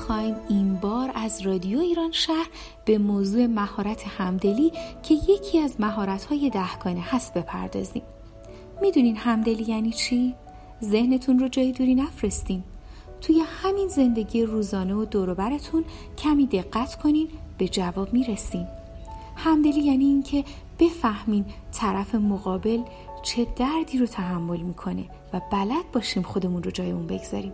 می‌خوایم این بار از رادیو ایران شهر به موضوع مهارت همدلی که یکی از مهارت های دهگانه هست بپردازیم. می‌دونین همدلی یعنی چی؟ ذهنتون رو جای دوری نفرستین. توی همین زندگی روزانه و دوروبرتون کمی دقت کنین به جواب می‌رسین. همدلی یعنی اینکه بفهمین طرف مقابل چه دردی رو تحمل می‌کنه و بلد باشیم خودمون رو جای اون بگذاریم.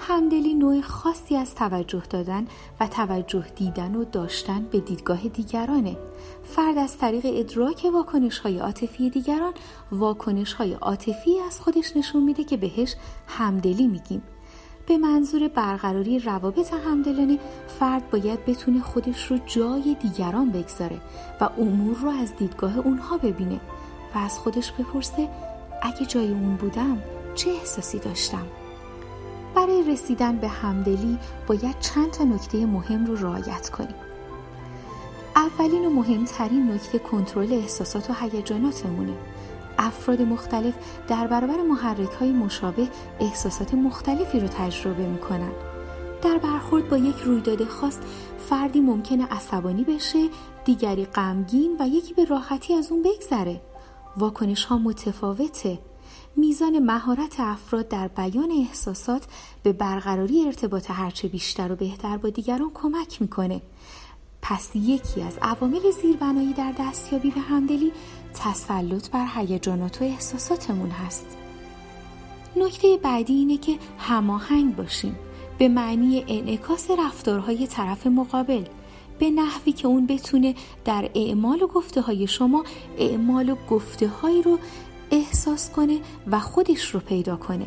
همدلی نوع خاصی از توجه دادن و توجه دیدن و داشتن به دیدگاه دیگرانه. فرد از طریق ادراک واکنش های عاطفی دیگران واکنش های عاطفی از خودش نشون میده که بهش همدلی میگیم. به منظور برقراری روابط همدلانه فرد باید بتونه خودش رو جای دیگران بگذاره و امور رو از دیدگاه اونها ببینه و از خودش بپرسه اگه جای اون بودم چه احساسی داشتم؟ برای رسیدن به همدلی باید چند تا نکته مهم رو رعایت کنیم. اولین و مهمترین نکته کنترل احساسات و هیجاناتمونه. افراد مختلف در برابر محرک های مشابه احساسات مختلفی رو تجربه می‌کنن. در برخورد با یک رویداد خاص فردی ممکنه عصبانی بشه دیگری غمگین و یکی به راحتی از اون بگذره. واکنش ها متفاوته. میزان مهارت افراد در بیان احساسات به برقراری ارتباط هرچه بیشتر و بهتر با دیگران کمک می‌کنه. پس یکی از عوامل زیربنایی در دستیابی به همدلی تسلط بر هیجانات و احساساتمون هست. نکته بعدی اینه که هماهنگ باشیم. به معنی انعکاس رفتارهای طرف مقابل. به نحوی که اون بتونه در اعمال و گفته های شما اعمال و گفته هایی رو احساس کنه و خودش رو پیدا کنه.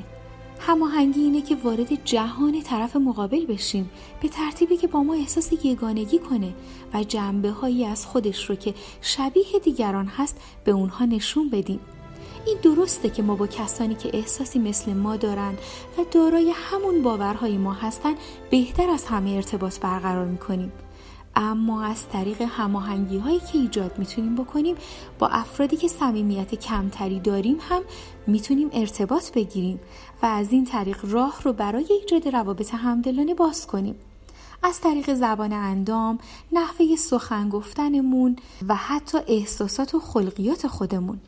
هماهنگی اینه که وارد جهان طرف مقابل بشیم به ترتیبی که با ما احساس یگانگی کنه و جنبه هایی از خودش رو که شبیه دیگران هست به اونها نشون بدیم. این درسته که ما با کسانی که احساسی مثل ما دارن و دارای همون باورهای ما هستن بهتر از همه ارتباط برقرار می‌کنیم. اما از طریق هماهنگی هایی که ایجاد می‌تونیم بکنیم با افرادی که صمیمیت کمتری داریم هم می‌تونیم ارتباط بگیریم و از این طریق راه رو برای ایجاد روابط همدلانه باز کنیم از طریق زبان اندام، نحوه سخن گفتنمون و حتی احساسات و خلقیات خودمون.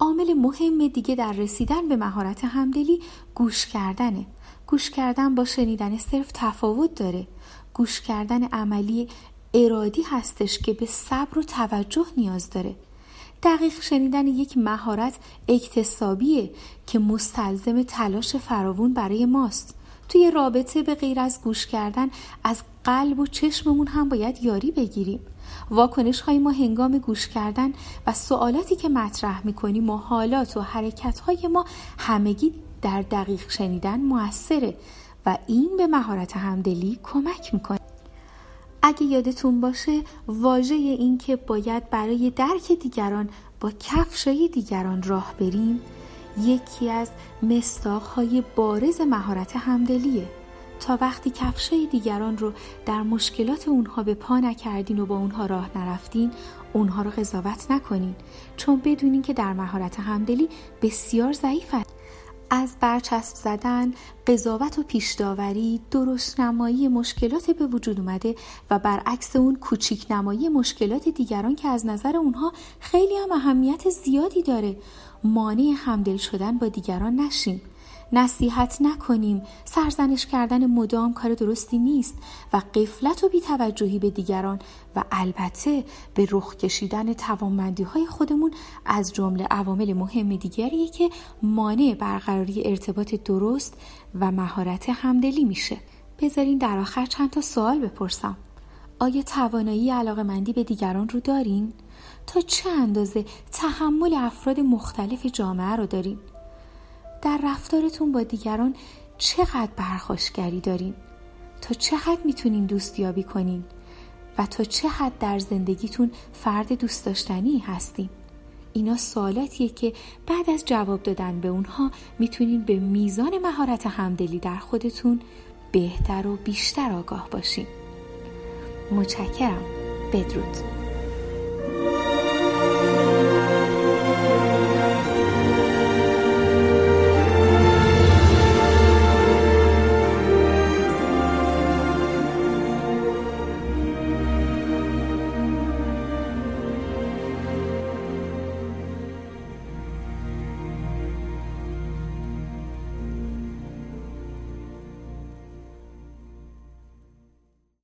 عامل مهم دیگه در رسیدن به مهارت همدلی گوش کردنه. گوش کردن با شنیدن صرف تفاوت داره. گوش کردن عملی ارادی هستش که به صبر و توجه نیاز داره. دقیق شنیدن یک مهارت اکتسابیه که مستلزم تلاش فراوون برای ماست. توی رابطه به غیر از گوش کردن از قلب و چشممون هم باید یاری بگیریم. واکنش های ما هنگام گوش کردن و سوالاتی که مطرح می‌کنیم و حالات و حرکت های ما همگی در دقیق شنیدن موثره. و این به مهارت همدلی کمک می‌کنه. اگه یادتون باشه واژه این که باید برای درک دیگران با کفشای دیگران راه بریم یکی از مستاقهای بارز مهارت همدلیه. تا وقتی کفشای دیگران رو در مشکلات اونها به پا نکردین و با اونها راه نرفتین اونها رو قضاوت نکنین. چون بدونین که در مهارت همدلی بسیار ضعیفه از برچسب زدن، قضاوت و پیشداوری، درست نمایی مشکلات به وجود اومده و برعکس اون کوچیک نمایی مشکلات دیگران که از نظر اونها خیلی هم اهمیت زیادی داره. مانع همدل شدن با دیگران نشیم. نصیحت نکنیم سرزنش کردن مدام کار درستی نیست و قفلت و بیتوجهی به دیگران و البته به رخ کشیدن توانمندی های خودمون از جمله عوامل مهم دیگریه که مانع برقراری ارتباط درست و مهارت همدلی میشه بذارین در آخر چند تا سوال بپرسم آیا توانایی علاقه مندی به دیگران رو دارین؟ تا چه اندازه تحمل افراد مختلف جامعه رو دارین؟ در رفتارتون با دیگران چقدر برخوشگری دارین؟ تا حد می‌تونین دوستیابی کنین؟ و تا چه حد در زندگیتون فرد دوست داشتنی هستین؟ اینا سوالاتیه که بعد از جواب دادن به اونها می‌تونین به میزان مهارت همدلی در خودتون بهتر و بیشتر آگاه باشین. متشکرم. بدرود.